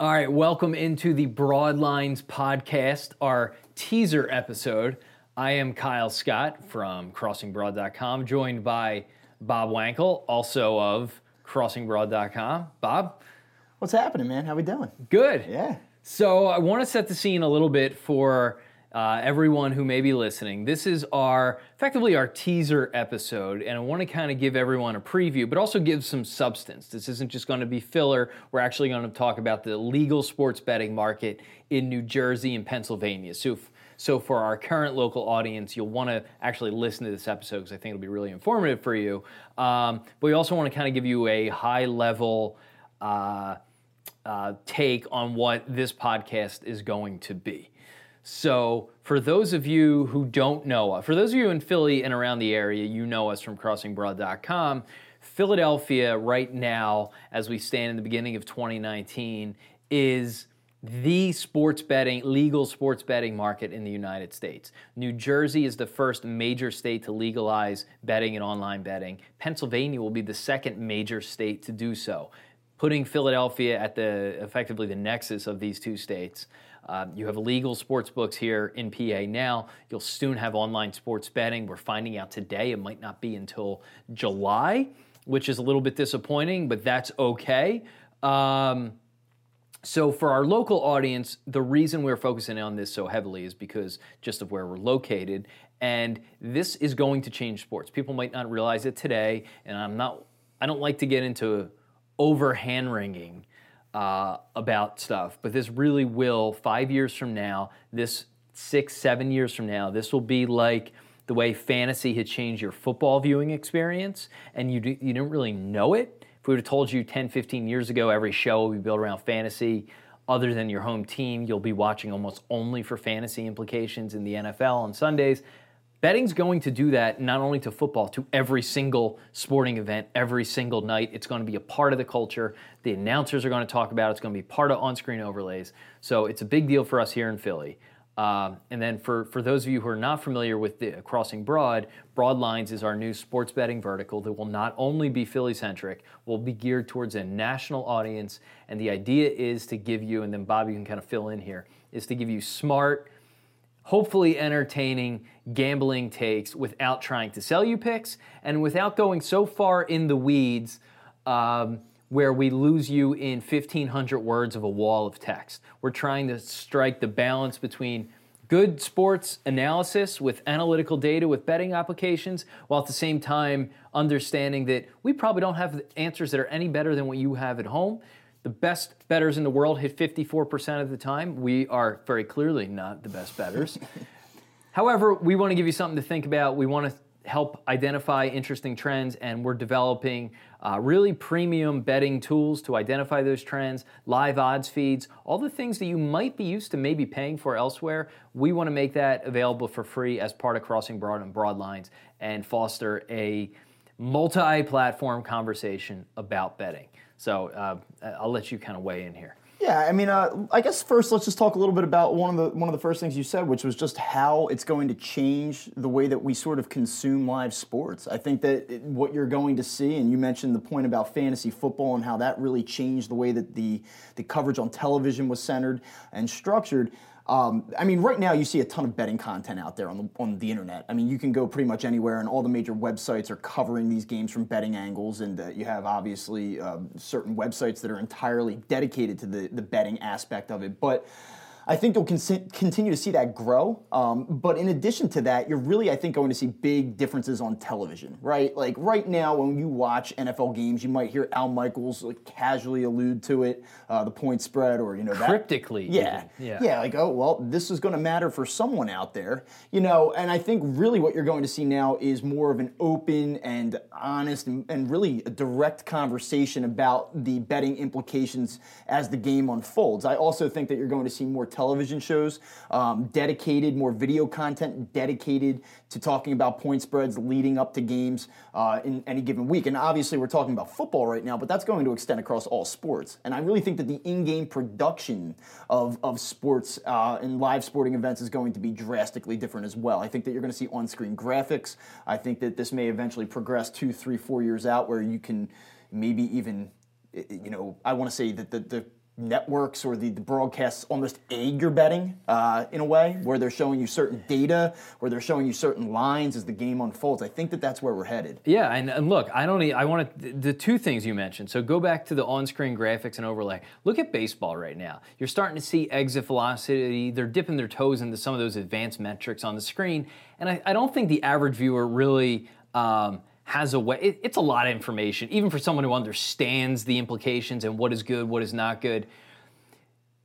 All right, welcome into the Broadlines podcast, our teaser episode. I am Kyle Scott from crossingbroad.com, joined by Bob Wankel, also of crossingbroad.com. Bob, What's happening, man? How we doing? good. Yeah. So I want to set the scene a little bit for uh, everyone who may be listening. This is our effectively our teaser episode, and I want to kind of give everyone a preview, but also give some substance. This isn't just going to be filler. We're actually going to talk about the legal sports betting market in New Jersey and Pennsylvania. So. If, so for our current local audience, you'll want to actually listen to this episode because I think it'll be really informative for you. Um, but we also want to kind of give you a high level uh, uh, take on what this podcast is going to be. So, for those of you who don't know for those of you in Philly and around the area, you know us from crossingbroad.com. Philadelphia, right now, as we stand in the beginning of 2019, is the sports betting, legal sports betting market in the United States. New Jersey is the first major state to legalize betting and online betting. Pennsylvania will be the second major state to do so, putting Philadelphia at the effectively the nexus of these two states. Uh, you have legal sports books here in PA now. You'll soon have online sports betting. We're finding out today it might not be until July, which is a little bit disappointing, but that's okay. Um, so, for our local audience, the reason we're focusing on this so heavily is because just of where we're located. And this is going to change sports. People might not realize it today, and I'm not, I don't like to get into over hand wringing uh, about stuff, but this really will, five years from now, this six, seven years from now, this will be like the way fantasy had changed your football viewing experience, and you, you didn't really know it if we would have told you 10, 15 years ago every show will be built around fantasy, other than your home team, you'll be watching almost only for fantasy implications in the NFL on Sundays. Betting's going to do that not only to football, to every single sporting event, every single night. It's going to be a part of the culture. The announcers are going to talk about it. It's going to be part of on screen overlays. So it's a big deal for us here in Philly. Um, and then for, for those of you who are not familiar with the Crossing Broad, Broadlines is our new sports betting vertical that will not only be Philly centric, will be geared towards a national audience. And the idea is to give you, and then Bob, you can kind of fill in here, is to give you smart, hopefully entertaining gambling takes without trying to sell you picks and without going so far in the weeds. Um, where we lose you in 1500 words of a wall of text. We're trying to strike the balance between good sports analysis with analytical data with betting applications while at the same time understanding that we probably don't have answers that are any better than what you have at home. The best betters in the world hit 54% of the time. We are very clearly not the best betters. However, we want to give you something to think about. We want to help identify interesting trends, and we're developing uh, really premium betting tools to identify those trends, live odds feeds, all the things that you might be used to maybe paying for elsewhere. We want to make that available for free as part of Crossing Broad and Broadlines and foster a multi platform conversation about betting. So uh, I'll let you kind of weigh in here. Yeah, I mean, uh, I guess first let's just talk a little bit about one of the one of the first things you said, which was just how it's going to change the way that we sort of consume live sports. I think that it, what you're going to see, and you mentioned the point about fantasy football and how that really changed the way that the the coverage on television was centered and structured. Um, I mean, right now you see a ton of betting content out there on the on the internet. I mean, you can go pretty much anywhere, and all the major websites are covering these games from betting angles. And uh, you have obviously um, certain websites that are entirely dedicated to the the betting aspect of it, but. I think you'll con- continue to see that grow. Um, but in addition to that, you're really, I think, going to see big differences on television, right? Like right now, when you watch NFL games, you might hear Al Michaels like, casually allude to it, uh, the point spread, or you know, that, Cryptically, yeah, yeah, yeah, like oh well, this is going to matter for someone out there, you know. And I think really what you're going to see now is more of an open and honest and, and really a direct conversation about the betting implications as the game unfolds. I also think that you're going to see more television shows um, dedicated, more video content dedicated to talking about point spreads leading up to games uh, in any given week. And obviously, we're talking about football right now, but that's going to extend across all sports. And I really think that the in-game production of, of sports uh, and live sporting events is going to be drastically different as well. I think that you're going to see on-screen graphics. I think that this may eventually progress two, three, four years out where you can maybe even, you know, I want to say that the, the networks or the, the broadcasts almost aid your betting uh, in a way, where they're showing you certain data, where they're showing you certain lines as the game unfolds. I think that that's where we're headed. Yeah, and, and look, I don't. I want to the two things you mentioned. So go back to the on-screen graphics and overlay. Look at baseball right now. You're starting to see exit velocity. They're dipping their toes into some of those advanced metrics on the screen, and I, I don't think the average viewer really. Um, has a way. It, it's a lot of information, even for someone who understands the implications and what is good, what is not good.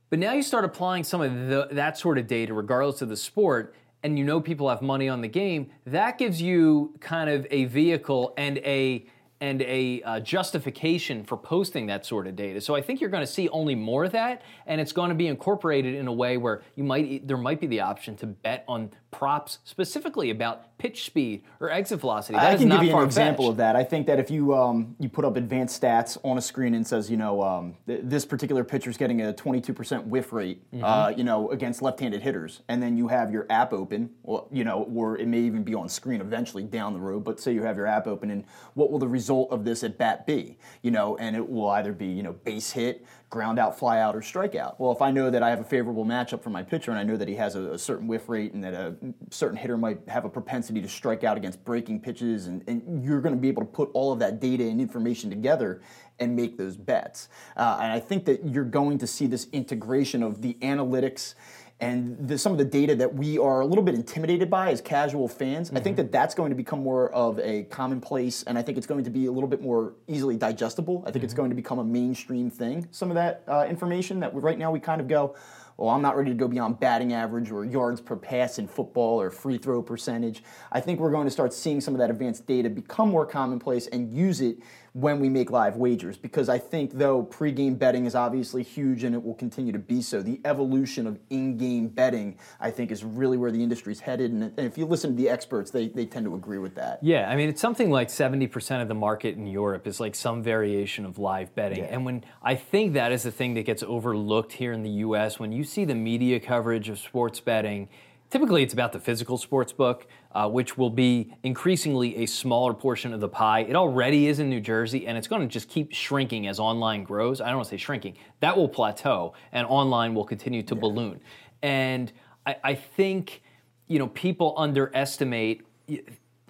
But now you start applying some of the, that sort of data, regardless of the sport, and you know people have money on the game. That gives you kind of a vehicle and a and a uh, justification for posting that sort of data. So I think you're going to see only more of that, and it's going to be incorporated in a way where you might there might be the option to bet on props specifically about pitch speed or exit velocity. That I is can not give you an example of that. I think that if you um, you put up advanced stats on a screen and says, you know, um, th- this particular pitcher is getting a 22% whiff rate, Mm-hmm. uh, you know, against left-handed hitters, and then you have your app open, well, you know, or it may even be on screen eventually down the road. But say you have your app open, and what will the result of this at bat be? You know, and it will either be you know base hit, ground out, fly out, or strikeout. Well, if I know that I have a favorable matchup for my pitcher, and I know that he has a, a certain whiff rate, and that a certain hitter might have a propensity to strike out against breaking pitches, and, and you're going to be able to put all of that data and information together and make those bets. Uh, and I think that you're going to see this integration of the analytics and the, some of the data that we are a little bit intimidated by as casual fans. I think that that's going to become more of a commonplace, and I think it's going to be a little bit more easily digestible. I think it's going to become a mainstream thing. Some of that uh, information that we, right now we kind of go, well, I'm not ready to go beyond batting average or yards per pass in football or free throw percentage. I think we're going to start seeing some of that advanced data become more commonplace and use it when we make live wagers because I think though pregame betting is obviously huge and it will continue to be so, the evolution of in-game betting I think is really where the industry's headed and if you listen to the experts they, they tend to agree with that. Yeah, I mean, it's something like 70% of the market in Europe is like some variation of live betting. And when I think that is the thing that gets overlooked here in the US, when you see the media coverage of sports betting, typically it's about the physical sports book, uh, which will be increasingly a smaller portion of the pie. It already is in New Jersey, and it's going to just keep shrinking as online grows. I don't want to say shrinking, that will plateau, and online will continue to balloon. And I, I think, you know, people underestimate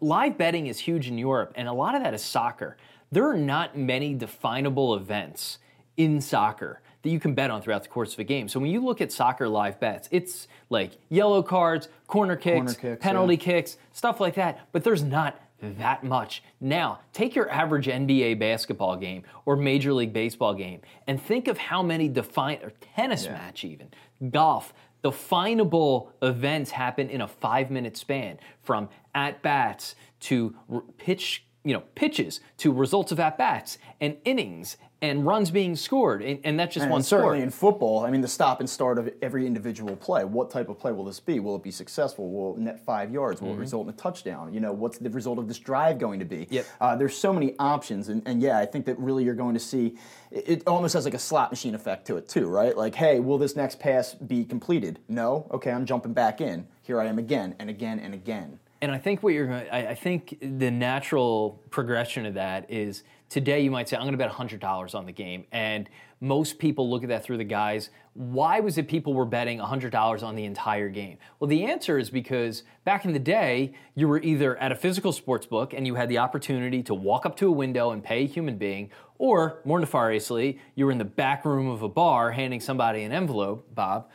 live betting is huge in Europe, and a lot of that is soccer. There are not many definable events in soccer that you can bet on throughout the course of a game. So when you look at soccer live bets, it's like yellow cards, corner kicks, Corner kicks, penalty kicks, stuff like that, but there's not that much. Now, take your average NBA basketball game or Major League Baseball game and think of how many define or tennis match even, golf, definable events happen in a 5-minute span from at bats to pitch you know, pitches to results of at bats and innings and runs being scored, and, and that's just And one certainly sport. in football, I mean, the stop and start of every individual play. What type of play will this be? Will it be successful? Will it net five yards? Will it result in a touchdown? You know, what's the result of this drive going to be? Yep. Uh, there's so many options, and, and yeah, I think that really you're going to see. It, almost has like a slot machine effect to it too, right? Like, hey, will this next pass be completed? No. Okay, I'm jumping back in. Here I am again and again and again. And I think what you're going I think the natural progression of that is today you might say, I'm going to bet $100 on the game. And most people look at that through the guise, why was it people were betting $100 on the entire game? Well, the answer is because back in the day, you were either at a physical sports book and you had the opportunity to walk up to a window and pay a human being, or more nefariously, you were in the back room of a bar handing somebody an envelope, Bob.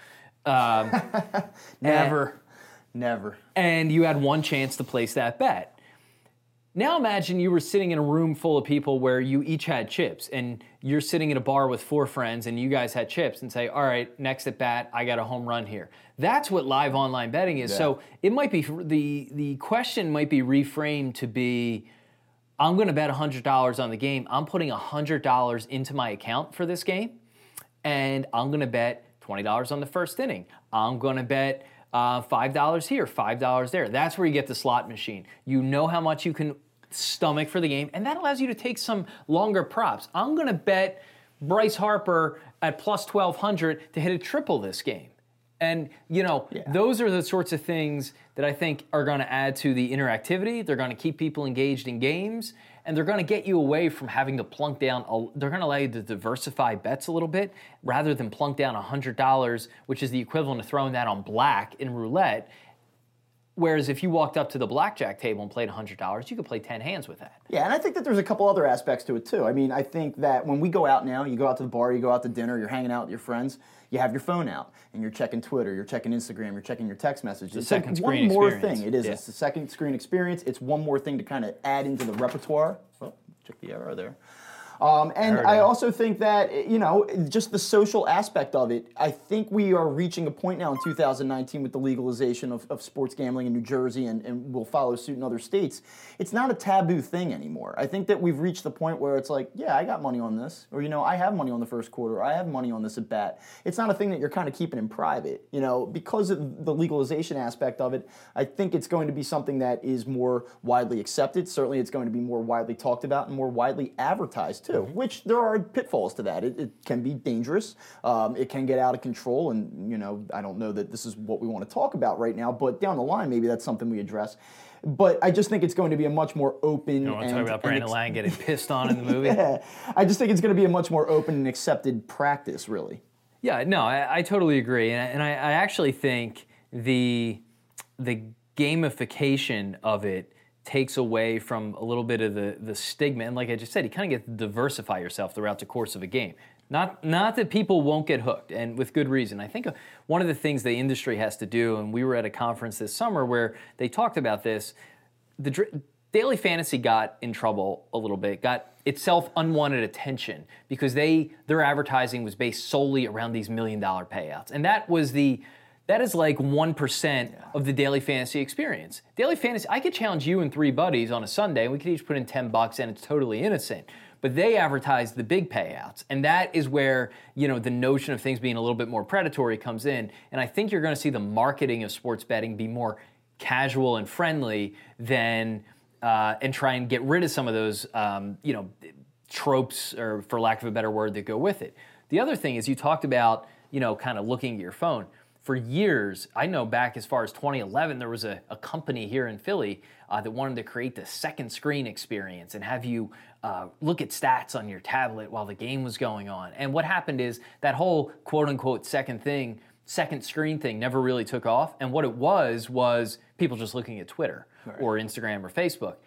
Um, Never, never. and you had one chance to place that bet. Now imagine you were sitting in a room full of people where you each had chips, and you're sitting at a bar with four friends, and you guys had chips, and say, "All right, next at bat, I got a home run here." That's what live online betting is. So it might be the the question might be reframed to be, "I'm going to bet hundred dollars on the game. I'm putting hundred dollars into my account for this game, and I'm going to bet twenty dollars on the first inning. I'm going to bet." Uh, five dollars here, five dollars there. That's where you get the slot machine. You know how much you can stomach for the game, and that allows you to take some longer props. I'm going to bet Bryce Harper at plus 1200 to hit a triple this game. And, you know, those are the sorts of things that I think are going to add to the interactivity. They're going to keep people engaged in games. and they're going to get you away from having to plunk down. A, they're going to allow you to diversify bets a little bit rather than plunk down hundred dollars, which is the equivalent of throwing that on black in roulette. Whereas if you walked up to the blackjack table and played $100, you could play 10 hands with that. Yeah, and I think that there's a couple other aspects to it too. I mean, I think that when we go out now, you go out to the bar, you go out to dinner, you're hanging out with your friends, you have your phone out and you're checking Twitter, you're checking Instagram, you're checking your text messages. It's second like screen one more experience. thing. It is. Yeah. It's the second screen experience. It's one more thing to kind of add into the repertoire. Oh, check the error there. Um, and Heard I also think that, you know, just the social aspect of it, I think we are reaching a point now in 2019 with the legalization of, of sports gambling in New Jersey and, and will follow suit in other states. It's not a taboo thing anymore. I think that we've reached the point where it's like, yeah, I got money on this, or, you know, I have money on the first quarter, I have money on this at bat. It's not a thing that you're kind of keeping in private, you know, because of the legalization aspect of it. I think it's going to be something that is more widely accepted. Certainly, it's going to be more widely talked about and more widely advertised too. Which there are pitfalls to that. It, it can be dangerous. Um, it can get out of control, and you know, I don't know that this is what we want to talk about right now. But down the line, maybe that's something we address. But I just think it's going to be a much more open. You want to and, talk about Brandon ex- Lang getting pissed on in the movie? Yeah. I just think it's going to be a much more open and accepted practice, really. Yeah, no, I, I totally agree, and, I, and I, I actually think the the gamification of it takes away from a little bit of the the stigma. And like I just said, you kind of get to diversify yourself throughout the course of a game. Not not that people won't get hooked, and with good reason. I think uh, one of the things the industry has to do, and we were at a conference this summer where they talked about this. The dr- daily fantasy got in trouble a little bit, got itself unwanted attention because they their advertising was based solely around these million dollar payouts, and that was the that is like one percent of the daily fantasy experience. Daily fantasy, I could challenge you and three buddies on a Sunday, and we could each put in ten bucks, and it's totally innocent. But they advertise the big payouts, and that is where you know the notion of things being a little bit more predatory comes in. And I think you're going to see the marketing of sports betting be more casual and friendly than uh, and try and get rid of some of those um, you know tropes or for lack of a better word that go with it. The other thing is you talked about you know kind of looking at your phone. For years, I know back as far as 2011, there was a, a company here in Philly uh, that wanted to create the second screen experience and have you uh, look at stats on your tablet while the game was going on. And what happened is that whole quote unquote second thing second screen thing never really took off. And what it was was people just looking at Twitter or Instagram or Facebook.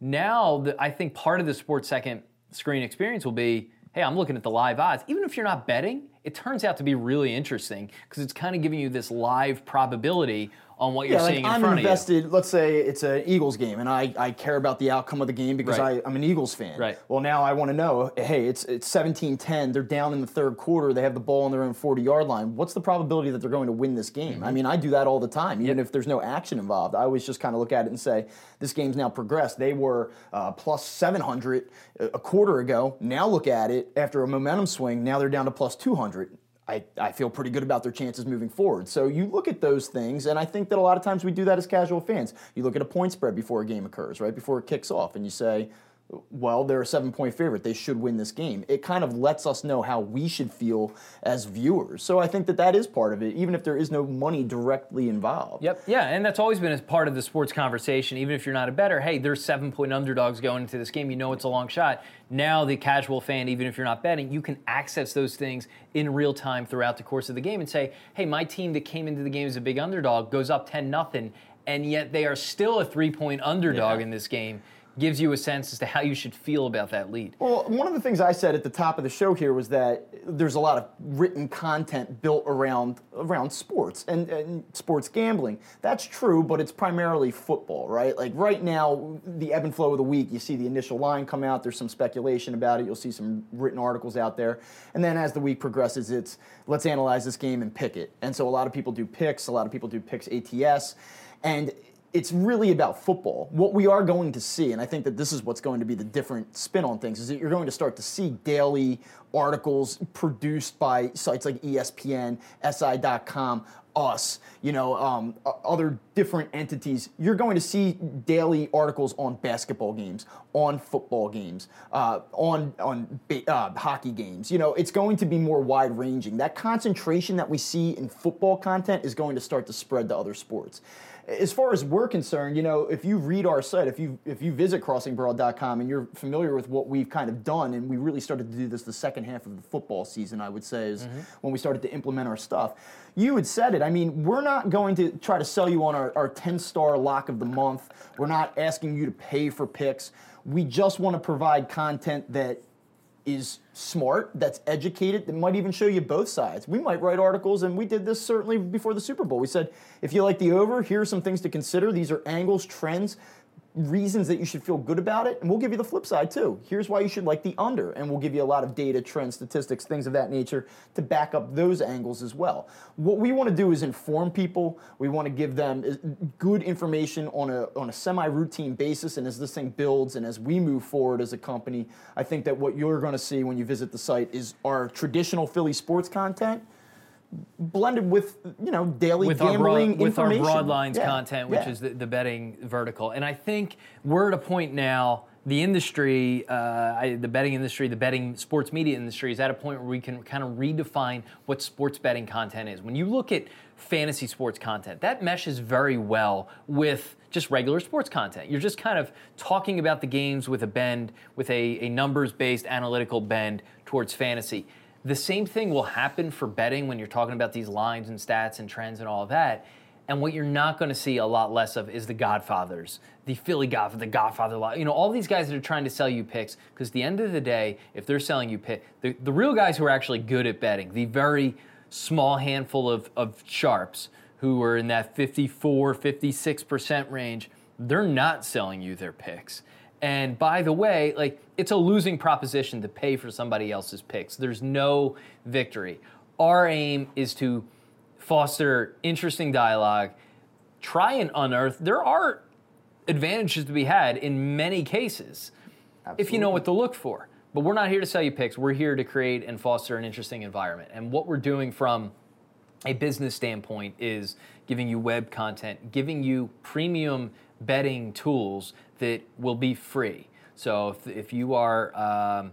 Now, the, I think part of the sports second screen experience will be hey, I'm looking at the live odds. Even if you're not betting, it turns out to be really interesting because it's kind of giving you this live probability on what you're Yeah, like in I'm front invested. Let's say it's an Eagles game, and I, I care about the outcome of the game because Right. I, I'm an Eagles fan. Right. Well, now I want to know. Hey, it's it's 17-10. They're down in the third quarter. They have the ball on their own 40 yard line. What's the probability that they're going to win this game? Mm-hmm. I mean, I do that all the time, even if there's no action involved. I always just kind of look at it and say, this game's now progressed. They were uh, plus 700 a a quarter ago. Now look at it after a momentum swing. Now they're down to plus 200. I, I feel pretty good about their chances moving forward. So you look at those things, and I think that a lot of times we do that as casual fans. You look at a point spread before a game occurs, right before it kicks off, and you say, well, they're a seven point favorite. They should win this game. It kind of lets us know how we should feel as viewers. So I think that that is part of it, even if there is no money directly involved. Yep. Yeah, and that's always been a part of the sports conversation. Even if you're not a better, hey, there's seven point underdogs going into this game. You know it's a long shot. Now the casual fan, even if you're not betting, you can access those things in real time throughout the course of the game and say, hey, my team that came into the game as a big underdog goes up ten nothing, and yet they are still a three point underdog Yeah. in this game. Gives you a sense as to how you should feel about that lead. Well, one of the things I said at the top of the show here was that there's a lot of written content built around around sports and, and sports gambling. That's true, but it's primarily football, right? Like right now, the ebb and flow of the week, you see the initial line come out, there's some speculation about it, you'll see some written articles out there. And then as the week progresses, it's let's analyze this game and pick it. And so a lot of people do picks, a lot of people do picks ATS. And it's really about football. What we are going to see, and I think that this is what's going to be the different spin on things, is that you're going to start to see daily articles produced by sites like ESPN, SI.com, us, you know, um, other different entities, you're going to see daily articles on basketball games, on football games, uh, on on uh, hockey games. You know, it's going to be more wide ranging. That concentration that we see in football content is going to start to spread to other sports. As far as we're concerned, you know, if you read our site, if you if you visit crossingbroad.com and you're familiar with what we've kind of done, and we really started to do this the second half of the football season, I would say, is when we started to implement our stuff. You had said it. I mean, we're not going to try to sell you on our, our 10 star lock of the month. We're not asking you to pay for picks. We just want to provide content that is smart, that's educated, that might even show you both sides. We might write articles, and we did this certainly before the Super Bowl. We said, if you like the over, here are some things to consider. These are angles, trends, reasons that you should feel good about it, and we'll give you the flip side too. Here's why you should like the under, and we'll give you a lot of data, trends, statistics, things of that nature to back up those angles as well. What we want to do is inform people. We want to give them uh, good information on a on a semi-routine basis, and as this thing builds and as we move forward as a company, I think that what you're going to see when you visit the site is our traditional Philly sports content blended with you know daily with our gambling broad, with our information. broad lines Yeah, content, which yeah. is the, the betting vertical. And I think we're at a point now. The industry, uh, I, the betting industry, the betting sports media industry is at a point where we can kind of redefine what sports betting content is. When you look at fantasy sports content, that meshes very well with just regular sports content. You're just kind of talking about the games with a bend, with a, a numbers based analytical bend towards fantasy. The same thing will happen for betting when you're talking about these lines and stats and trends and all of that. And what you're not going to see a lot less of is the Godfathers, the Philly Godfather, the Godfather, you know, all these guys that are trying to sell you picks. Because at the end of the day, if they're selling you pick, the, the real guys who are actually good at betting, the very small handful of, of sharps who are in that 54, 56% range, they're not selling you their picks. And by the way, like it's a losing proposition to pay for somebody else's picks. There's no victory. Our aim is to foster interesting dialogue, try and unearth. There are advantages to be had in many cases if you know what to look for. But we're not here to sell you picks. We're here to create and foster an interesting environment. And what we're doing from a business standpoint is giving you web content, giving you premium betting tools that will be free. So if, if you are um,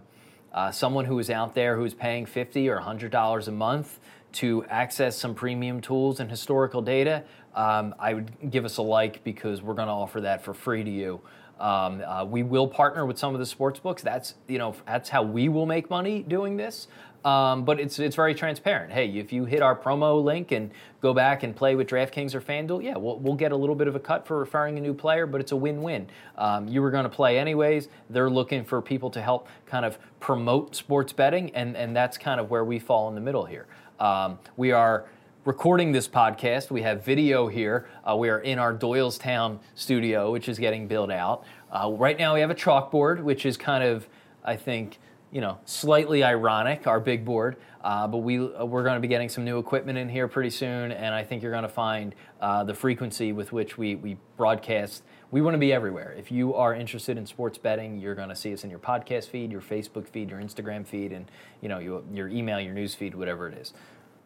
uh, someone who is out there who is paying 50 or $100 a month to access some premium tools and historical data, um, I would give us a like because we're going to offer that for free to you. Um, uh, we will partner with some of the sports books. That's you know that's how we will make money doing this. Um, but it's it's very transparent. Hey, if you hit our promo link and go back and play with DraftKings or FanDuel, yeah, we'll, we'll get a little bit of a cut for referring a new player, but it's a win-win. Um, you were going to play anyways. They're looking for people to help kind of promote sports betting, and and that's kind of where we fall in the middle here. Um, we are recording this podcast. We have video here. Uh, we are in our Doylestown studio, which is getting built out. Uh, right now, we have a chalkboard, which is kind of, I think, you know, slightly ironic, our big board. Uh, but we we're going to be getting some new equipment in here pretty soon, and I think you're going to find uh, the frequency with which we we broadcast. We want to be everywhere. If you are interested in sports betting, you're going to see us in your podcast feed, your Facebook feed, your Instagram feed, and you know your, your email, your news feed, whatever it is.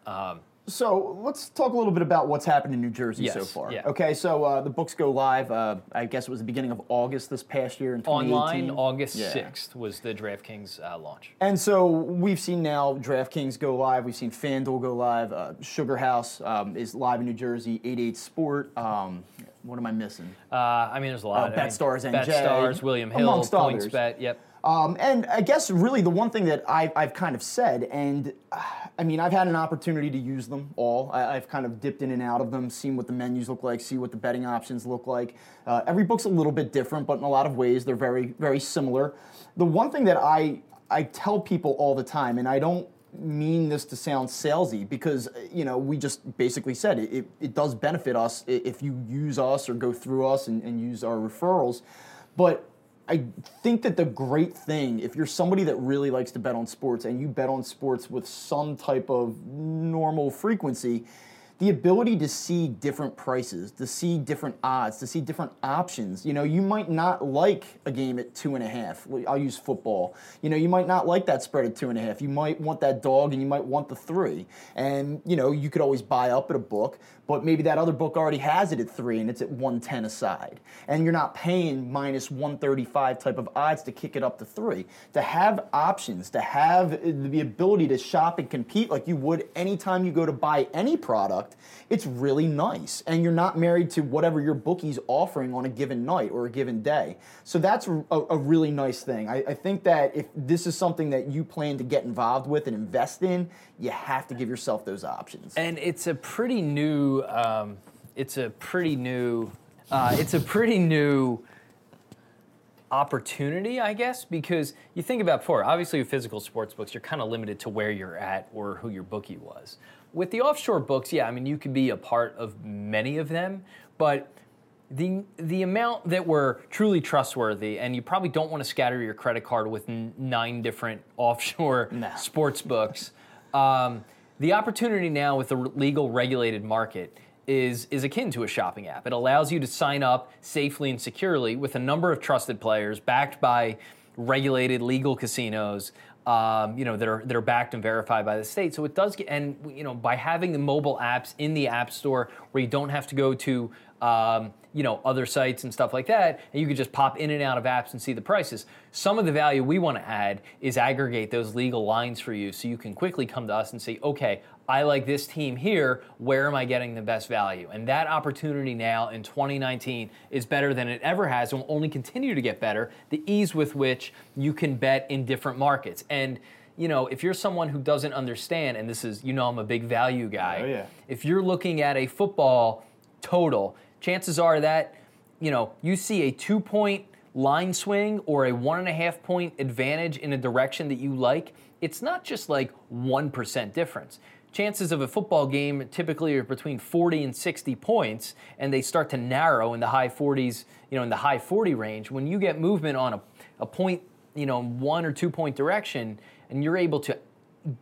Um, So let's talk a little bit about what's happened in New Jersey so far. yeah. Okay, so uh, the books go live. Uh, I guess it was the beginning of August this past year in 2018. Online, August Yeah. 6th was the DraftKings uh, launch. And so we've seen now DraftKings go live. We've seen FanDuel go live. Uh, SugarHouse um, is live in New Jersey. 88 Sport. Um, what am I missing? Uh, I mean, there's a lot. Uh, I mean, BetStars NJ, BetStars, William Hill, amongst. PointsBet. Yep. Um, and I guess really the one thing that I've, I've kind of said, and uh, I mean, I've had an opportunity to use them all. I, I've kind of dipped in and out of them, seen what the menus look like, see what the betting options look like. Uh, every book's a little bit different, but in a lot of ways they're very, very similar. The one thing that I, I tell people all the time, and I don't mean this to sound salesy because you know we just basically said it, it, it does benefit us if you use us or go through us and, and use our referrals but I think that the great thing, if you're somebody that really likes to bet on sports and you bet on sports with some type of normal frequency, the ability to see different prices, to see different odds, to see different options. You know, you might not like a game at two and a half. I'll use football. You know, you might not like that spread at two and a half. You might want that dog and you might want the three. And, you know, you could always buy up at a book, but maybe that other book already has it at three and it's at 110 aside. And you're not paying minus 135 type of odds to kick it up to three. To have options, to have the ability to shop and compete like you would anytime you go to buy any product, it's really nice. And you're not married to whatever your bookie's offering on a given night or a given day. So that's a, a really nice thing. I, I think that if this is something that you plan to get involved with and invest in, you have to give yourself those options. And it's a pretty new, um, it's a pretty new, uh, it's a pretty new opportunity, I guess, because you think about before, obviously with physical sports books, you're kind of limited to where you're at or who your bookie was. With the offshore books, yeah, I mean, you could be a part of many of them, but the the amount that were truly trustworthy, and you probably don't want to scatter your credit card with n- nine different offshore Nah. sports books. Um, the opportunity now with the legal regulated market is is akin to a shopping app. It allows you to sign up safely and securely with a number of trusted players, backed by regulated legal casinos. Um, you know that are that are backed and verified by the state. So it does get and you know by having the mobile apps in the app store where you don't have to go to um, you know other sites and stuff like that, and you can just pop in and out of apps and see the prices. Some of the value we want to add is aggregate those legal lines for you, so you can quickly come to us and say, okay, I like this team here. Where am I getting the best value? And that opportunity now in 2019 is better than it ever has, and will only continue to get better. The ease with which you can bet in different markets and you know, if you're someone who doesn't understand, and this is, you know, I'm a big value guy. Oh, yeah. If you're looking at a football total, chances are that, you know, you see a two point line swing or a one and a half point advantage in a direction that you like, it's not just like 1% difference. Chances of a football game typically are between 40 and 60 points, and they start to narrow in the high 40s, you know, in the high 40 range. When you get movement on a, a point, you know, one or two point direction, and you're able to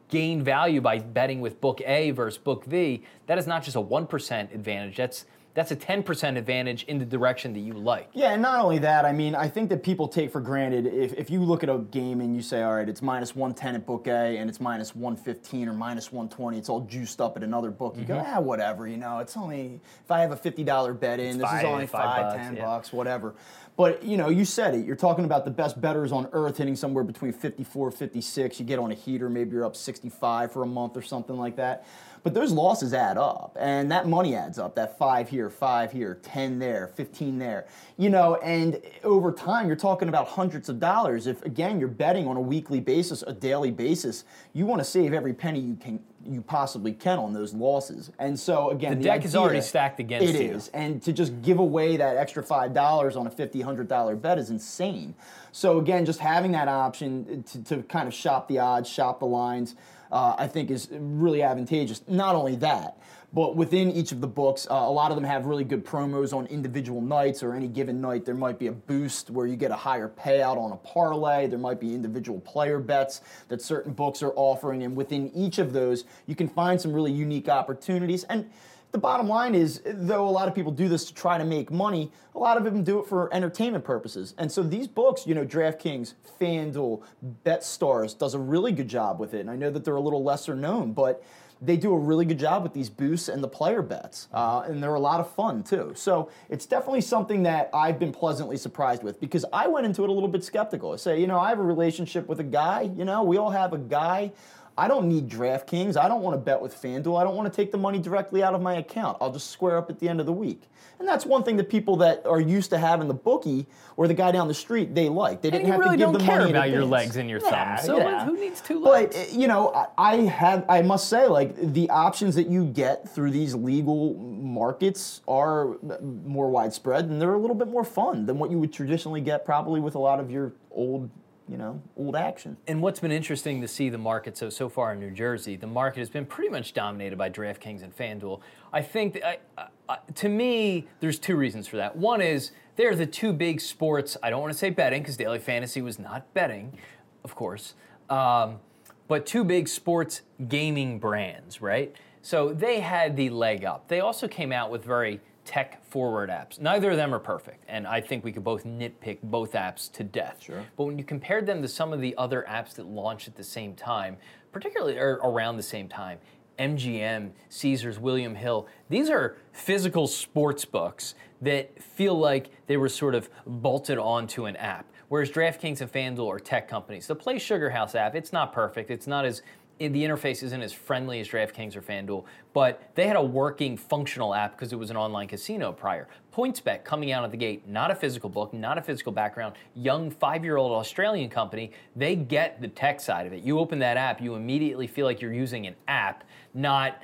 gain value by betting with book A versus book V, that is not just a 1% advantage. That's that's a 10% advantage in the direction that you like. Yeah, and not only that, I mean, I think that people take for granted if, if you look at a game and you say, all right, it's minus 110 at book A and it's minus 115 or minus 120, it's all juiced up at another book. You go, ah, whatever, you know, it's only, if I have a $50 bet in, this five- is only five five, bucks, 10 yeah. bucks, whatever. But, you know, you said it. You're talking about the best betters on earth hitting somewhere between 54, 56. You get on a heater, maybe you're up 65 for a month or something like that. But those losses add up, and that money adds up. That five here, five here, 10 there, 15 there. You know, and over time, you're talking about hundreds of dollars. If, again, you're betting on a weekly basis, a daily basis, you want to save every penny you can. You possibly can on those losses, and so again, The deck is already stacked against It you. is, and to just give away that extra five dollars on a fifty hundred dollar bet is insane. So again, just having that option to, to kind of shop the odds, shop the lines, uh, I think is really advantageous. Not only that, but within each of the books, uh, a lot of them have really good promos on individual nights or any given night. There might be a boost where you get a higher payout on a parlay. There might be individual player bets that certain books are offering, and within each of those, you can find some really unique opportunities. And the bottom line is, though a lot of people do this to try to make money, a lot of them do it for entertainment purposes. And so these books, you know, DraftKings, FanDuel, BetStars does a really good job with it. And I know that they're a little lesser known, but they do a really good job with these boosts and the player bets. Uh, and they're a lot of fun too. So it's definitely something that I've been pleasantly surprised with because I went into it a little bit skeptical. I say, you know, I have a relationship with a guy, you know, we all have a guy. I don't need DraftKings. I don't want to bet with FanDuel. I don't want to take the money directly out of my account. I'll just square up at the end of the week. And that's one thing that people that are used to having the bookie or the guy down the street, they like. They didn't have really to give don't the care money about your legs and your Yeah, thumbs. So yeah. who needs two legs? But you know, I- I have, I must say, like the options that you get through these legal markets are more widespread, and they're a little bit more fun than what you would traditionally get, probably with a lot of your old, you know, old action. And what's been interesting to see the market so so far in New Jersey, the market has been pretty much dominated by DraftKings and FanDuel. I think, that, I, I, to me, there's two reasons for that. One is they're the two big sports. I don't want to say betting because Daily Fantasy was not betting, of course, um, but two big sports gaming brands, right? So they had the leg up. They also came out with very tech forward apps. Neither of them are perfect, and I think we could both nitpick both apps to death. Sure. But when you compared them to some of the other apps that launched at the same time, particularly or around the same time, MGM, Caesars, William Hill, these are physical sports books that feel like they were sort of bolted onto an app. Whereas DraftKings and FanDuel are tech companies. The PlaySugarHouse app, it's not perfect. It's not as the interface isn't as friendly as DraftKings or FanDuel, but they had a working functional app because it was an online casino prior. PointsBet coming out of the gate, not a physical book, not a physical background, young five year old Australian company, they get the tech side of it. You open that app, you immediately feel like you're using an app, not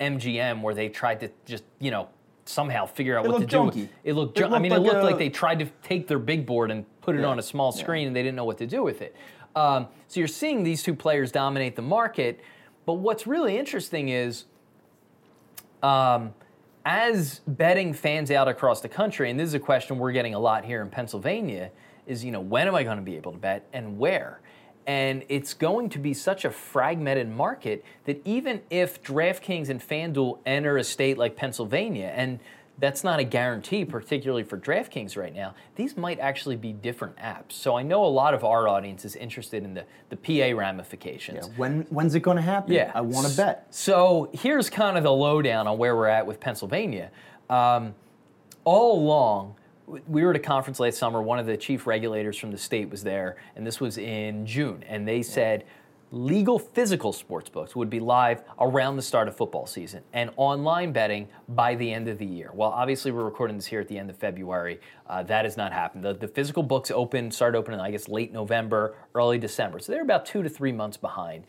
MGM where they tried to just, you know, somehow figure out It what to looked do. It looked. It Ju- I mean, like it looked a- like they tried to take their big board and put it Yeah. on a small Yeah. screen, and they didn't know what to do with it. Um, so you're seeing these two players dominate the market. But what's really interesting is, um, as betting fans out across the country, and this is a question we're getting a lot here in Pennsylvania, is you know when am I going to be able to bet and where? And it's going to be such a fragmented market that even if DraftKings and FanDuel enter a state like Pennsylvania, and that's not a guarantee, particularly for DraftKings right now, these might actually be different apps. So I know a lot of our audience is interested in the, the PA ramifications. Yeah. When when's it going to happen? Yeah. I want to bet. So here's kind of the lowdown on where we're at with Pennsylvania. Um, all along, we were at a conference last summer. One of the chief regulators from the state was there, and this was in June. And they said legal physical sports books would be live around the start of football season and online betting by the end of the year. Well, obviously, we're recording this here at the end of February. Uh, that has not happened. The, the physical books open, start opening, I guess, late November, early December. So they're about two to three months behind.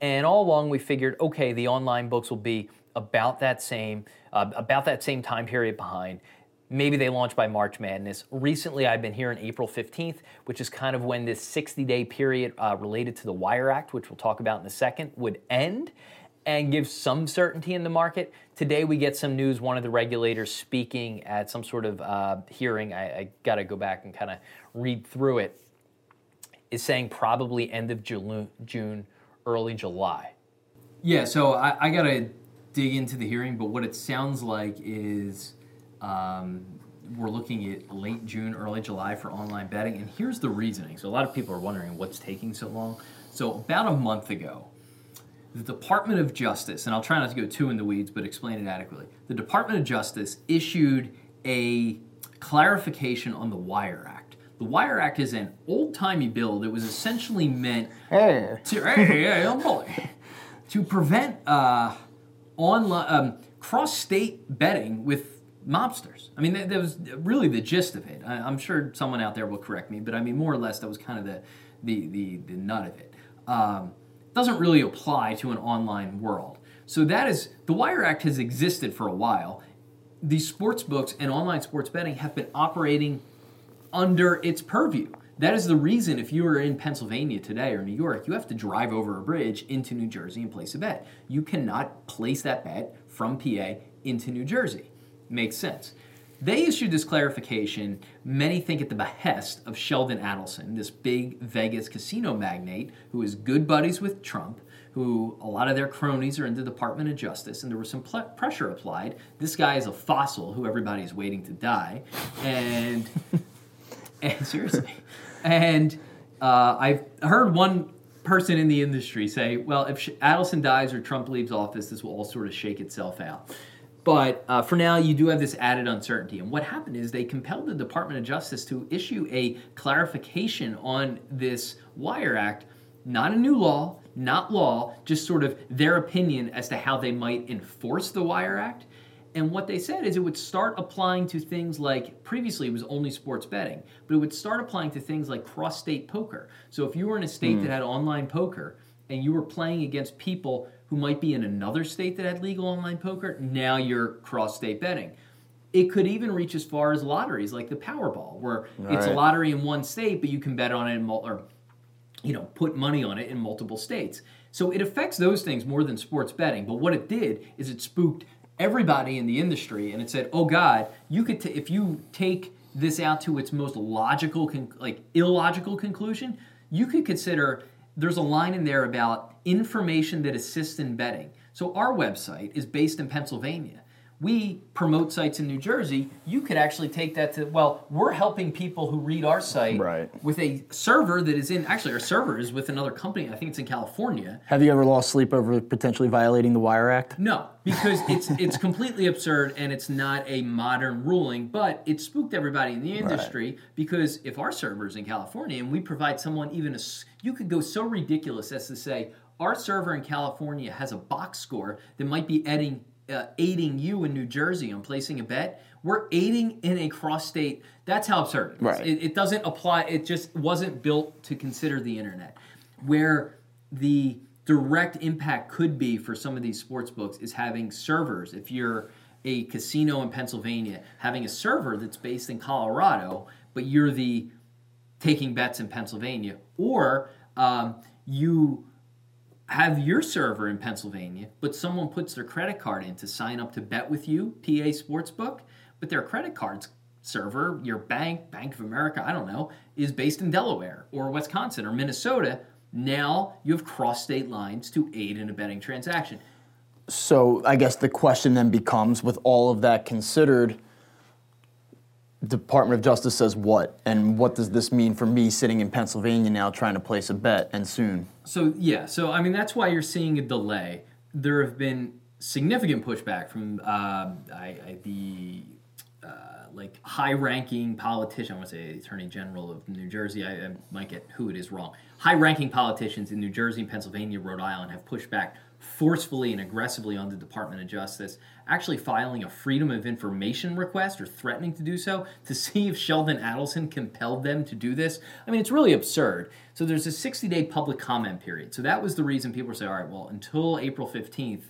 And all along, we figured, okay, the online books will be about that same, uh, about that same time period behind. Maybe they launch by March Madness. Recently, I've been here hearing April 15th, which is kind of when this 60 day period uh, related to the Wire Act, which we'll talk about in a second, would end and give some certainty in the market. Today, we get some news. One of the regulators speaking at some sort of uh, hearing, I, I got to go back and kind of read through it, is saying probably end of June, June early July. Yeah, so I, I got to dig into the hearing, but what it sounds like is um, we're looking at late June, early July for online betting. And here's the reasoning. So a lot of people are wondering what's taking so long. So about a month ago, the Department of Justice, and I'll try not to go too in the weeds, but explain it adequately. The Department of Justice issued a clarification on the Wire Act. The Wire Act is an old timey bill that was essentially meant Hey. to, hey, hey, to prevent uh, online um, cross-state betting with mobsters. I mean, that, that was really the gist of it. I, I'm sure someone out there will correct me, but I mean, more or less, that was kind of the the the, the nut of it. Um, doesn't really apply to an online world. So that is the Wire Act has existed for a while. These sports books and online sports betting have been operating under its purview. That is the reason if you are in Pennsylvania today or New York, you have to drive over a bridge into New Jersey and place a bet. You cannot place that bet from PA into New Jersey. Makes sense. They issued this clarification, many think at the behest of Sheldon Adelson, this big Vegas casino magnate who is good buddies with Trump, who a lot of their cronies are in the Department of Justice, and there was some pl- pressure applied. This guy is a fossil who everybody is waiting to die. And and seriously. And uh, I've heard one person in the industry say, well, if Adelson dies or Trump leaves office, this will all sort of shake itself out. But uh, for now, you do have this added uncertainty. And what happened is they compelled the Department of Justice to issue a clarification on this Wire Act, not a new law, not law, just sort of their opinion as to how they might enforce the Wire Act. And what they said is it would start applying to things like previously it was only sports betting, but it would start applying to things like cross state poker. So if you were in a state that had online poker and you were playing against people who might be in another state that had legal online poker, now you're cross state betting. It could even reach as far as lotteries like the Powerball, where it's a lottery in one state, but you can bet on it in or you know, put money on it in multiple states. So it affects those things more than sports betting. But what it did is it spooked everybody in the industry, and it said, "Oh God, you could t- if you take this out to its most logical, con- like illogical conclusion, you could consider there's a line in there about information that assists in betting." So our website is based in Pennsylvania. We promote sites in New Jersey. You could actually take that to, well, we're helping people who read our site Right. with a server that is in, actually, our server is with another company. I think it's in California. Have you ever lost sleep over potentially violating the Wire Act? No, because it's it's completely absurd and it's not a modern ruling, but it spooked everybody in the industry because if our server's in California and we provide someone even a s- you could go so ridiculous as to say our server in California has a box score that might be aiding uh, aiding you in New Jersey on placing a bet. We're aiding in a cross state. That's how absurd it is. Right. It, it doesn't apply. It just wasn't built to consider the internet. Where the direct impact could be for some of these sports books is having servers. If you're a casino in Pennsylvania, having a server that's based in Colorado, but you're the taking bets in Pennsylvania, or um, you have your server in Pennsylvania, but someone puts their credit card in to sign up to bet with you, PA Sportsbook, but their credit card's server, your bank, Bank of America, I don't know, is based in Delaware or Wisconsin or Minnesota. Now you have cross state lines to aid in a betting transaction. So I guess the question then becomes, with all of that considered, Department of Justice says what, and what does this mean for me sitting in Pennsylvania now trying to place a bet and soon? So yeah, so I mean that's why you're seeing a delay. There have been significant pushback from uh, I, I, the uh, like high-ranking politician. I want to say Attorney General of New Jersey. I, I might get who it is wrong. High-ranking politicians in New Jersey, Pennsylvania, Rhode Island have pushed back forcefully and aggressively on the Department of Justice, actually filing a Freedom of Information request or threatening to do so to see if Sheldon Adelson compelled them to do this. I mean, it's really absurd. So there's a 60 day public comment period. So that was the reason people saying, all right, well, until April 15th,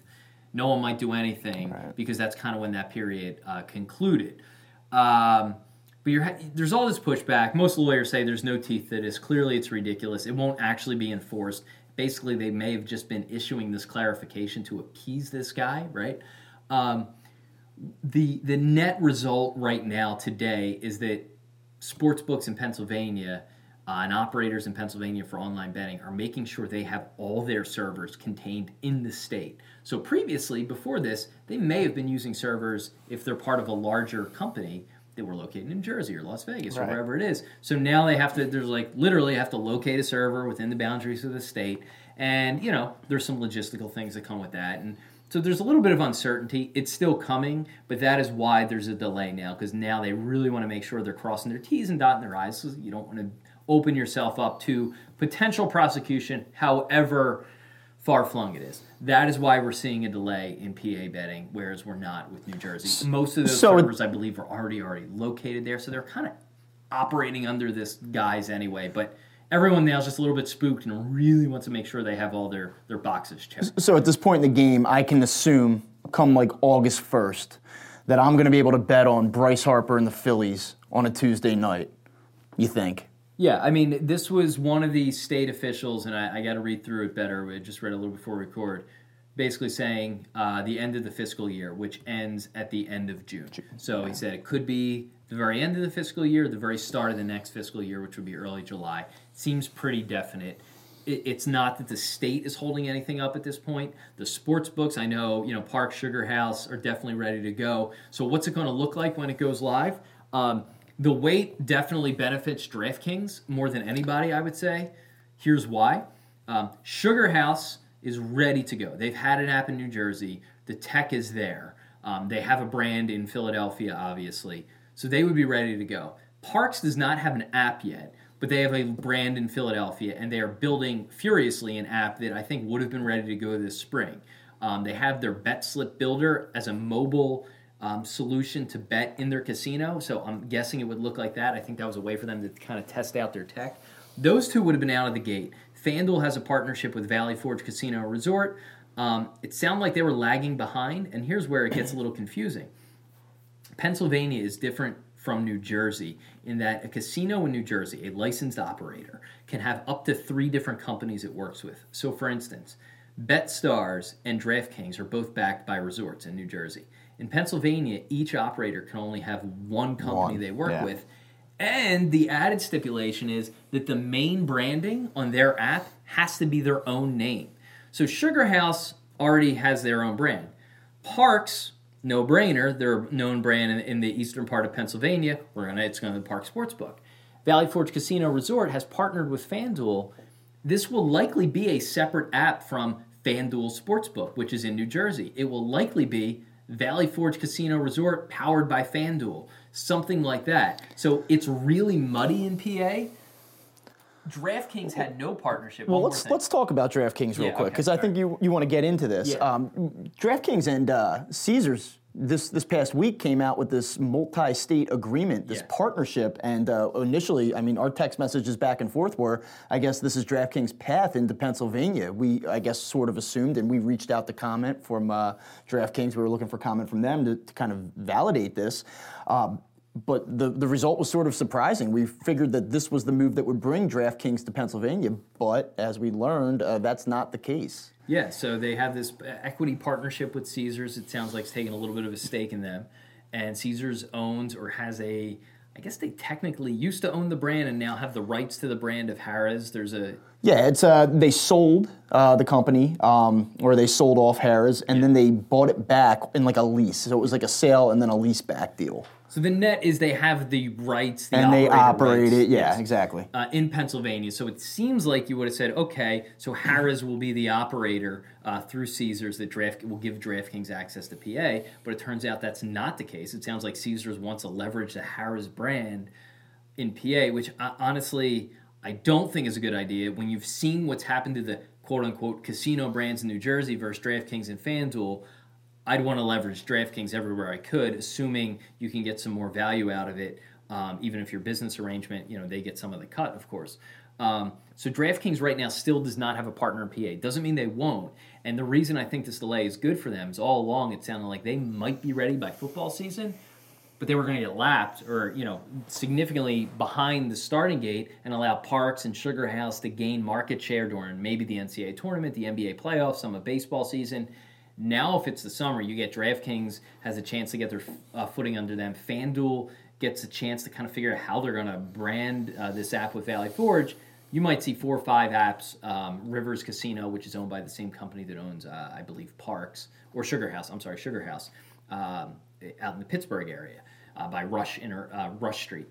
no one might do anything because that's kind of when that period uh, concluded. Um, but you're, there's all this pushback. Most lawyers say there's no teeth to this. Clearly, it's ridiculous. It won't actually be enforced. Basically, they may have just been issuing this clarification to appease this guy, right? Um, the the net result right now today is that sports books in Pennsylvania uh, and operators in Pennsylvania for online betting are making sure they have all their servers contained in the state. So previously, before this, they may have been using servers if they're part of a larger company that were located in Jersey or Las Vegas or wherever it is. So now they have to there's like literally have to locate a server within the boundaries of the state. And you know, there's some logistical things that come with that. And so there's a little bit of uncertainty. It's still coming, but that is why there's a delay now because now they really want to make sure they're crossing their T's and dotting their I's. So you don't want to open yourself up to potential prosecution, however far flung it is. That is why we're seeing a delay in PA betting, whereas we're not with New Jersey. Most of those So servers, I believe, are already already located there, so they're kind of operating under this guise anyway. But everyone now is just a little bit spooked and really wants to make sure they have all their their boxes checked. So at this point in the game, I can assume come like August 1st that I'm going to be able to bet on Bryce Harper and the Phillies on a Tuesday night. You think? Yeah, I mean, this was one of the state officials, and I, I got to read through it better. We just read a little before we record. Basically saying uh, the end of the fiscal year, which ends at the end of June. So he said it could be the very end of the fiscal year, the very start of the next fiscal year, which would be early July. Seems pretty definite. It, it's not that the state is holding anything up at this point. The sports books, I know, you know, Park SugarHouse are definitely ready to go. So what's it going to look like when it goes live? Um, the wait definitely benefits DraftKings more than anybody, I would say. Here's why. Um, SugarHouse is ready to go. They've had an app in New Jersey. The tech is there. Um, they have a brand in Philadelphia, obviously. So they would be ready to go. Parx does not have an app yet, but they have a brand in Philadelphia, and they are building furiously an app that I think would have been ready to go this spring. Um, they have their bet slip builder as a mobile um, solution to bet in their casino. So I'm guessing it would look like that. I think that was a way for them to kind of test out their tech. Those two would have been out of the gate. FanDuel has a partnership with Valley Forge Casino Resort. Um, it sounded like they were lagging behind, and here's where it gets a little confusing. Pennsylvania is different from New Jersey in that a casino in New Jersey, a licensed operator, can have up to three different companies it works with. So, for instance, BetStars and DraftKings are both backed by resorts in New Jersey. In Pennsylvania, each operator can only have one company One, they work yeah. with. And the added stipulation is that the main branding on their app has to be their own name. So SugarHouse already has their own brand. Parx, no brainer, they're a known brand in, in the eastern part of Pennsylvania. We're gonna it's gonna be the Park Sportsbook. Valley Forge Casino Resort has partnered with FanDuel. This will likely be a separate app from FanDuel Sportsbook, which is in New Jersey. It will likely be Valley Forge Casino Resort powered by FanDuel, something like that. So it's really muddy in PA. DraftKings had no partnership. Well, let's let's talk about DraftKings real Yeah, quick okay, because I think you, you want to get into this. Yeah. Um, DraftKings and uh, Caesars this this past week came out with this multi-state agreement, this Yeah. partnership, and uh, initially, I mean, our text messages back and forth were, I guess this is DraftKings' path into Pennsylvania. We, I guess, sort of assumed, and we reached out to comment from uh, DraftKings. We were looking for comment from them to, to kind of validate this. Um, but the, the result was sort of surprising. We figured that this was the move that would bring DraftKings to Pennsylvania, but as we learned, uh, that's not the case. Yeah, so they have this equity partnership with Caesars. It sounds like it's taking a little bit of a stake in them. And Caesars owns or has a, I guess they technically used to own the brand and now have the rights to the brand of Harrah's. There's a, Yeah, it's uh, they sold uh, the company, um, or they sold off Harrah's, and then they bought it back in like a lease. So it was like a sale and then a lease back deal, so the net is they have the rights, the and they operate rights, it. Yeah, yes, exactly. uh, in Pennsylvania. So it seems like you would have said, okay, so Harrah's will be the operator uh, through Caesars that draft will give DraftKings access to PA. But it turns out that's not the case. It sounds like Caesars wants to leverage the Harrah's brand in PA, which uh, honestly I don't think is a good idea. When you've seen what's happened to the quote unquote casino brands in New Jersey versus DraftKings and FanDuel, I'd want to leverage DraftKings everywhere I could, assuming you can get some more value out of it. Um, even if your business arrangement, you know, they get some of the cut, of course. Um, so DraftKings right now still does not have a partner in PA. Doesn't mean they won't. And the reason I think this delay is good for them is all along it sounded like they might be ready by football season, but they were going to get lapped or you know significantly behind the starting gate and allow Parx and SugarHouse to gain market share during maybe the NCAA tournament, the NBA playoffs, some of baseball season. Now, if it's the summer, you get DraftKings has a chance to get their uh, footing under them. FanDuel gets a chance to kind of figure out how they're going to brand uh, this app with Valley Forge. You might see four or five apps. Um, Rivers Casino, which is owned by the same company that owns, uh, I believe, Parx or SugarHouse. I'm sorry, SugarHouse, um, out in the Pittsburgh area uh, by Rush Inter, uh, Rush Street.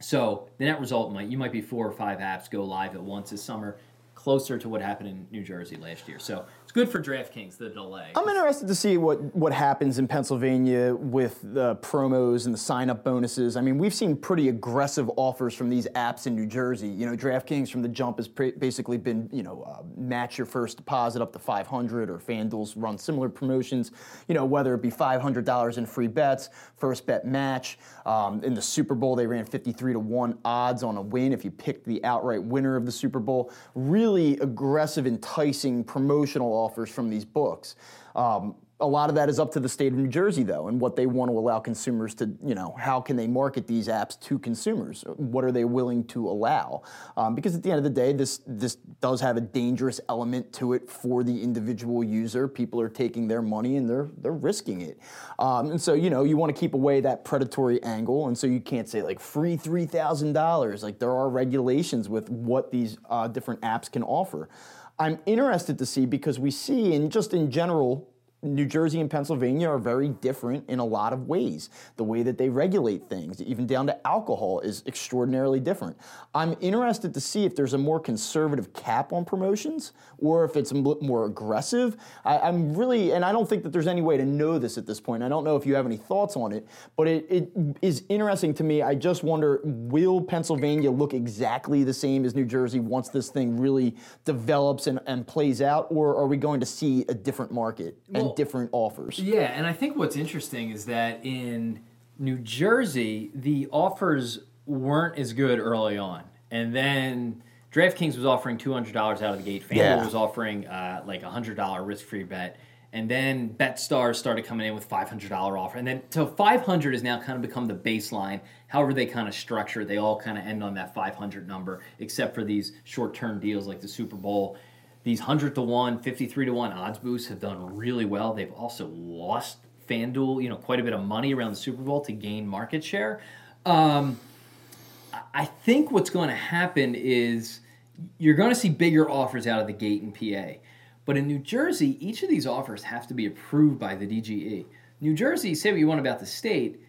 So the net result might you might be four or five apps go live at once this summer, closer to what happened in New Jersey last year. So good for DraftKings the delay. I'm interested to see what, what happens in Pennsylvania with the promos and the sign up bonuses. I mean, we've seen pretty aggressive offers from these apps in New Jersey. You know, DraftKings from the jump has pre- basically been, you know, uh, match your first deposit up to 500 or FanDuel's run similar promotions, you know, whether it be $500 in free bets, first bet match. Um, in the Super Bowl, they ran 53 to 1 odds on a win if you picked the outright winner of the Super Bowl. Really aggressive, enticing promotional offers from these books. Um, a lot of that is up to the state of New Jersey, though, and what they want to allow consumers to, you know, how can they market these apps to consumers? What are they willing to allow? Um, because at the end of the day, this this does have a dangerous element to it for the individual user. People are taking their money and they're they're risking it, um, and so you know you want to keep away that predatory angle, and so you can't say like free three thousand dollars. Like there are regulations with what these uh, different apps can offer. I'm interested to see because we see, and just in general, New Jersey and Pennsylvania are very different in a lot of ways. The way that they regulate things, even down to alcohol, is extraordinarily different. I'm interested to see if there's a more conservative cap on promotions or if it's more aggressive. I, I'm really, and I don't think that there's any way to know this at this point. I don't know if you have any thoughts on it, but it, it is interesting to me. I just wonder will Pennsylvania look exactly the same as New Jersey once this thing really develops and, and plays out, or are we going to see a different market different offers? Yeah, and I think what's interesting is that in New Jersey, the offers weren't as good early on, and then DraftKings was offering two hundred dollars out of the gate. FanDuel Yeah. was offering uh, like a hundred dollar risk free bet, and then BetStars started coming in with five hundred dollar offer, and then so five hundred has now kind of become the baseline. However, they kind of structure, they all kind of end on that five hundred number, except for these short term deals like the Super Bowl. These 100 to 1, 53 to 1 odds boosts have done really well. They've also lost FanDuel, you know, quite a bit of money around the Super Bowl to gain market share. Um, I think what's going to happen is you're going to see bigger offers out of the gate in PA. But in New Jersey, each of these offers have to be approved by the DGE. New Jersey, say what you want about the state,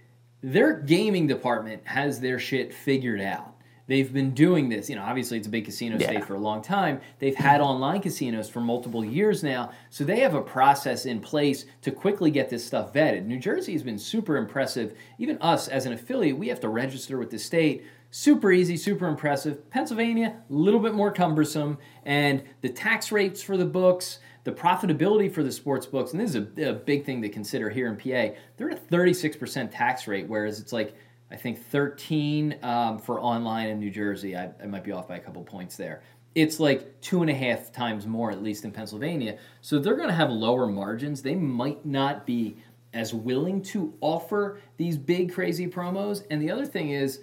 their gaming department has their shit figured out. They've been doing this, you know, obviously it's a big casino Yeah. state for a long time. They've had mm-hmm. online casinos for multiple years now. So they have a process in place to quickly get this stuff vetted. New Jersey has been super impressive. Even us as an affiliate, we have to register with the state. Super easy, super impressive. Pennsylvania, a little bit more cumbersome. And the tax rates for the books, the profitability for the sports books, and this is a, a big thing to consider here in PA. They're at a 36% tax rate, whereas it's like I think 13 um, for online in New Jersey. I, I might be off by a couple points there. It's like two and a half times more, at least in Pennsylvania. So they're going to have lower margins. They might not be as willing to offer these big, crazy promos. And the other thing is,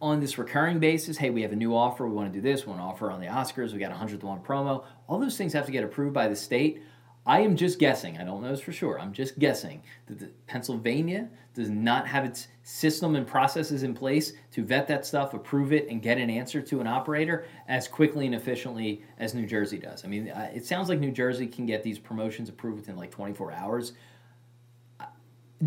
on this recurring basis, hey, we have a new offer, we want to do this, we want to offer on the Oscars, we got a 100 to 1 promo. All those things have to get approved by the state. I am just guessing, I don't know this for sure, I'm just guessing that Pennsylvania does not have its system and processes in place to vet that stuff, approve it, and get an answer to an operator as quickly and efficiently as New Jersey does. I mean, uh, it sounds like New Jersey can get these promotions approved within like 24 hours.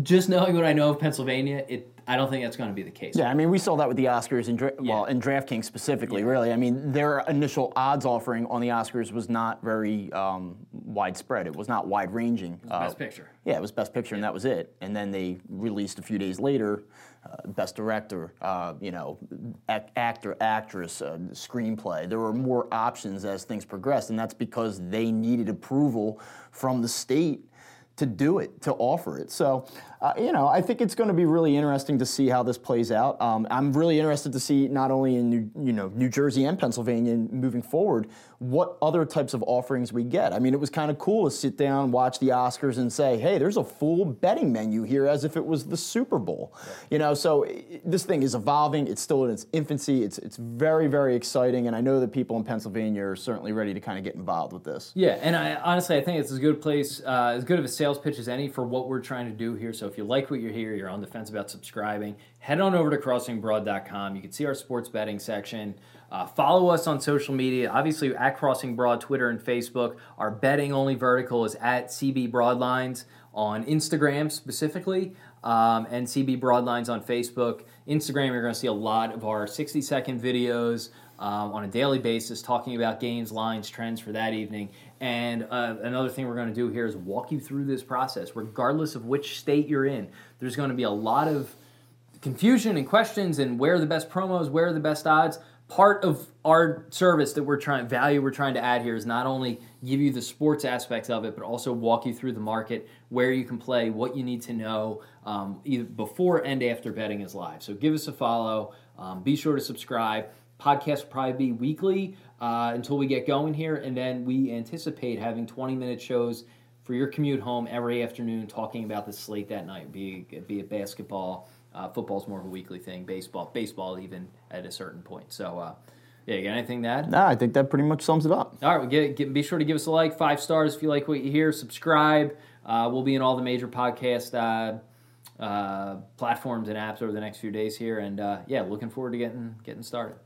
Just knowing what I know of Pennsylvania, it I don't think that's going to be the case. Yeah, I mean, we saw that with the Oscars and Dra- well, Yeah. and DraftKings specifically. Really, I mean, their initial odds offering on the Oscars was not very um, widespread. It was not wide ranging. Uh, Best picture. Yeah, it was Best Picture, and that was it. And then they released a few days later, uh, Best Director, uh, you know, ac- actor, actress, uh, screenplay. There were more options as things progressed, and that's because they needed approval from the state to do it, to offer it. So, uh, you know, I think it's going to be really interesting to see how this plays out. Um, I'm really interested to see not only in New, you know New Jersey and Pennsylvania moving forward what other types of offerings we get. I mean, it was kind of cool to sit down, watch the Oscars, and say, "Hey, there's a full betting menu here, as if it was the Super Bowl." You know, so i- this thing is evolving. It's still in its infancy. It's it's very very exciting, and I know that people in Pennsylvania are certainly ready to kind of get involved with this. Yeah, and I honestly I think it's as good a place, uh, as good of a sales pitch as any for what we're trying to do here. So if you like what you hear, you're on the fence about subscribing, head on over to crossingbroad.com. You can see our sports betting section. Uh, follow us on social media, obviously at Crossing Broad, Twitter and Facebook. Our betting only vertical is at CB Broadlines on Instagram specifically, um, and CB Broadlines on Facebook. Instagram, you're going to see a lot of our 60 second videos um, on a daily basis talking about games, lines, trends for that evening. And uh, another thing we're going to do here is walk you through this process, regardless of which state you're in. There's going to be a lot of confusion and questions and where are the best promos, where are the best odds. Part of our service that we're trying value we're trying to add here is not only give you the sports aspects of it, but also walk you through the market, where you can play, what you need to know, um, either before and after betting is live. So give us a follow. Um, be sure to subscribe. Podcast will probably be weekly uh, until we get going here, and then we anticipate having 20 minute shows for your commute home every afternoon, talking about the slate that night. Be it, be it basketball, uh, football's more of a weekly thing. Baseball, baseball even at a certain point. So, uh, yeah, you got anything to add? Nah, I think that pretty much sums it up. All right, well, get, get, be sure to give us a like, five stars if you like what you hear. Subscribe. Uh, we'll be in all the major podcast uh, uh, platforms and apps over the next few days here, and uh, yeah, looking forward to getting getting started.